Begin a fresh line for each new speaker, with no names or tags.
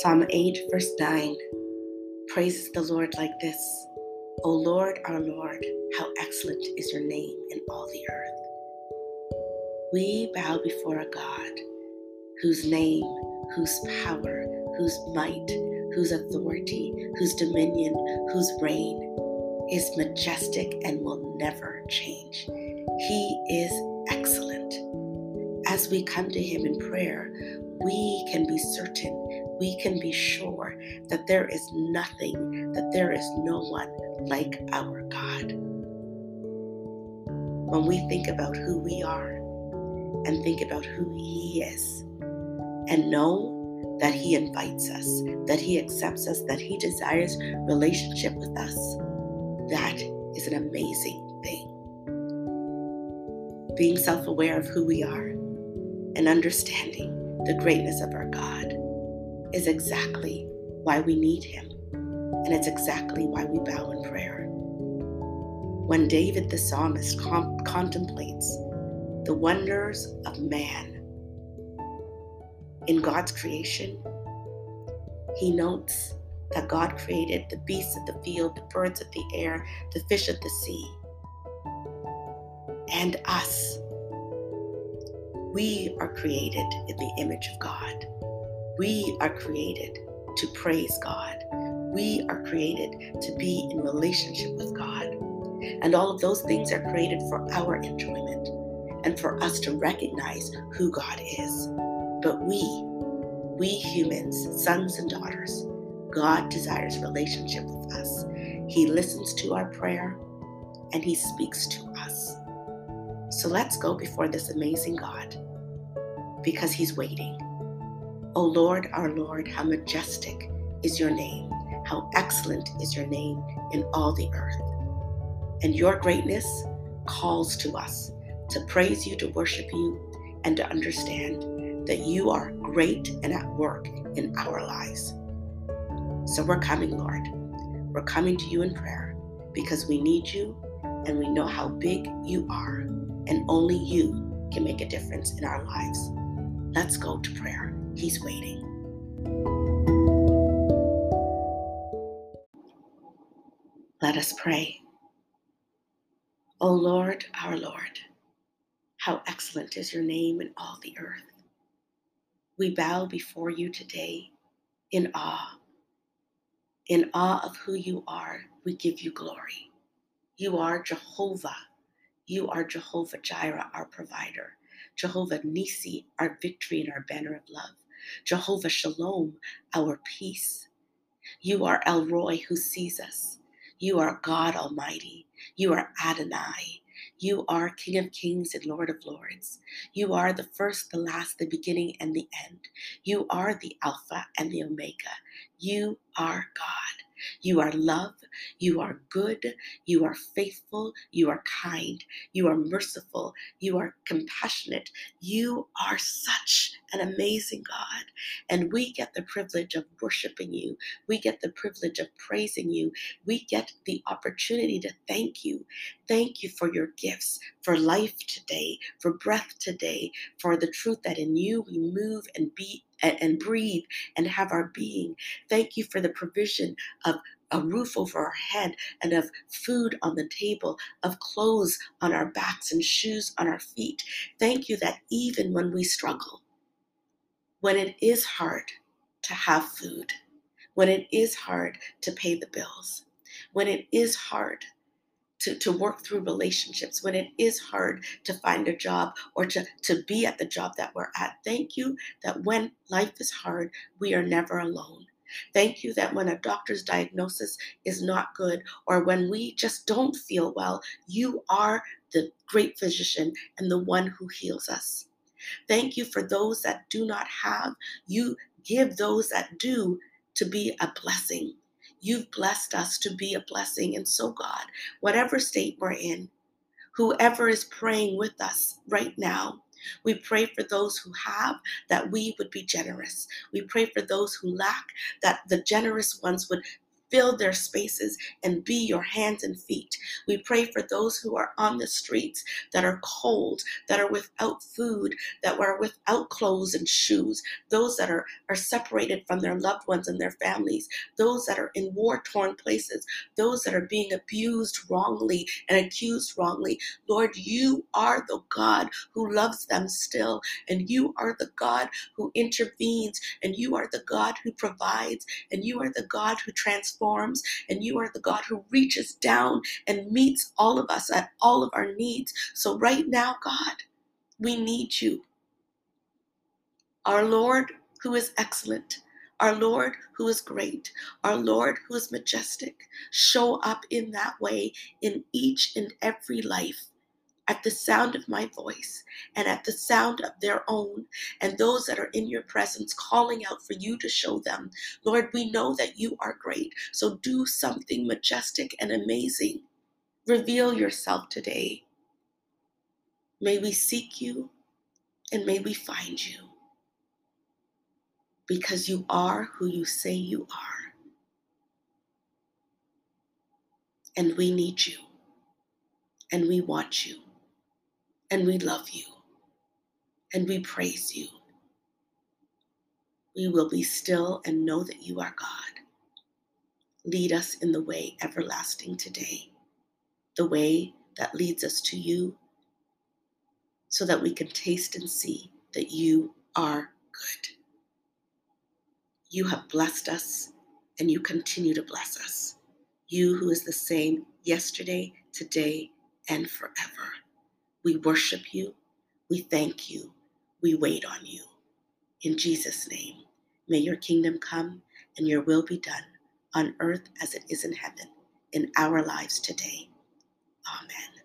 Psalm 8, verse 9 praises the Lord like this O Lord, our Lord, how excellent is your name in all the earth. We bow before a God whose name, whose power, whose might, whose authority, whose dominion, whose reign is majestic and will never change. He is excellent. As we come to Him in prayer, we can be certain, we can be sure that there is nothing, that there is no one like our God. When we think about who we are and think about who He is, and know that He invites us, that He accepts us, that He desires relationship with us, that is an amazing thing. Being self aware of who we are and understanding the greatness of our God is exactly why we need Him. And it's exactly why we bow in prayer. When David the psalmist com- contemplates the wonders of man in God's creation, he notes that God created the beasts of the field, the birds of the air, the fish of the sea, and us we are created in the image of God. We are created to praise God. We are created to be in relationship with God. And all of those things are created for our enjoyment and for us to recognize who God is. But we, we humans, sons and daughters, God desires relationship with us. He listens to our prayer and He speaks to us. So let's go before this amazing God because He's waiting. O Lord, our Lord, how majestic is your name, how excellent is your name in all the earth. And your greatness calls to us to praise you, to worship you, and to understand that you are great and at work in our lives. So we're coming, Lord. We're coming to you in prayer because we need you and we know how big you are, and only you can make a difference in our lives. Let's go to prayer. He's waiting. Let us pray. O Lord, our Lord, how excellent is your name in all the earth. We bow before you today in awe. In awe of who you are, we give you glory. You are Jehovah. You are Jehovah Jireh, our provider. Jehovah Nisi, our victory and our banner of love. Jehovah Shalom, our peace. You are El Roi who sees us. You are God Almighty. You are Adonai. You are King of Kings and Lord of Lords. You are the first, the last, the beginning, and the end. You are the Alpha and the Omega. You are God. You are love. You are good. You are faithful. You are kind. You are merciful. You are compassionate. You are such an amazing God. And we get the privilege of worshiping you. We get the privilege of praising you. We get the opportunity to thank you. Thank you for your gifts, for life today, for breath today, for the truth that in you we move and be and breathe and have our being. Thank you for the provision of a roof over our head and of food on the table, of clothes on our backs and shoes on our feet. Thank you that even when we struggle, when it is hard to have food, when it is hard to pay the bills, when it is hard to, to work through relationships, when it is hard to find a job or to, to be at the job that we're at. Thank you that when life is hard, we are never alone. Thank you that when a doctor's diagnosis is not good or when we just don't feel well, you are the great physician and the one who heals us. Thank you for those that do not have. You give those that do to be a blessing. You've blessed us to be a blessing. And so, God, whatever state we're in, whoever is praying with us right now, we pray for those who have that we would be generous. We pray for those who lack that the generous ones would fill their spaces and be your hands and feet. We pray for those who are on the streets that are cold, that are without food, that are without clothes and shoes, those that are, are separated from their loved ones and their families, those that are in war torn places, those that are being abused wrongly and accused wrongly. Lord, you are the God who loves them still, and you are the God who intervenes, and you are the God who provides, and you are the God who transforms, and you are the God who reaches down and meets all of us at all of our needs. So, right now, God, we need you. Our Lord, who is excellent, our Lord who is great, our Lord who is majestic, show up in that way in each and every life at the sound of my voice and at the sound of their own, and those that are in your presence calling out for you to show them. Lord, we know that you are great, so do something majestic and amazing. Reveal yourself today. May we seek you and may we find you because you are who you say you are. And we need you, and we want you, and we love you, and we praise you. We will be still and know that you are God. Lead us in the way everlasting today, the way that leads us to you, so that we can taste and see that you are good. You have blessed us and you continue to bless us. You who is the same yesterday, today, and forever. We worship you. We thank you. We wait on you. In Jesus' name, may your kingdom come and your will be done on earth as it is in heaven in our lives today. Amen.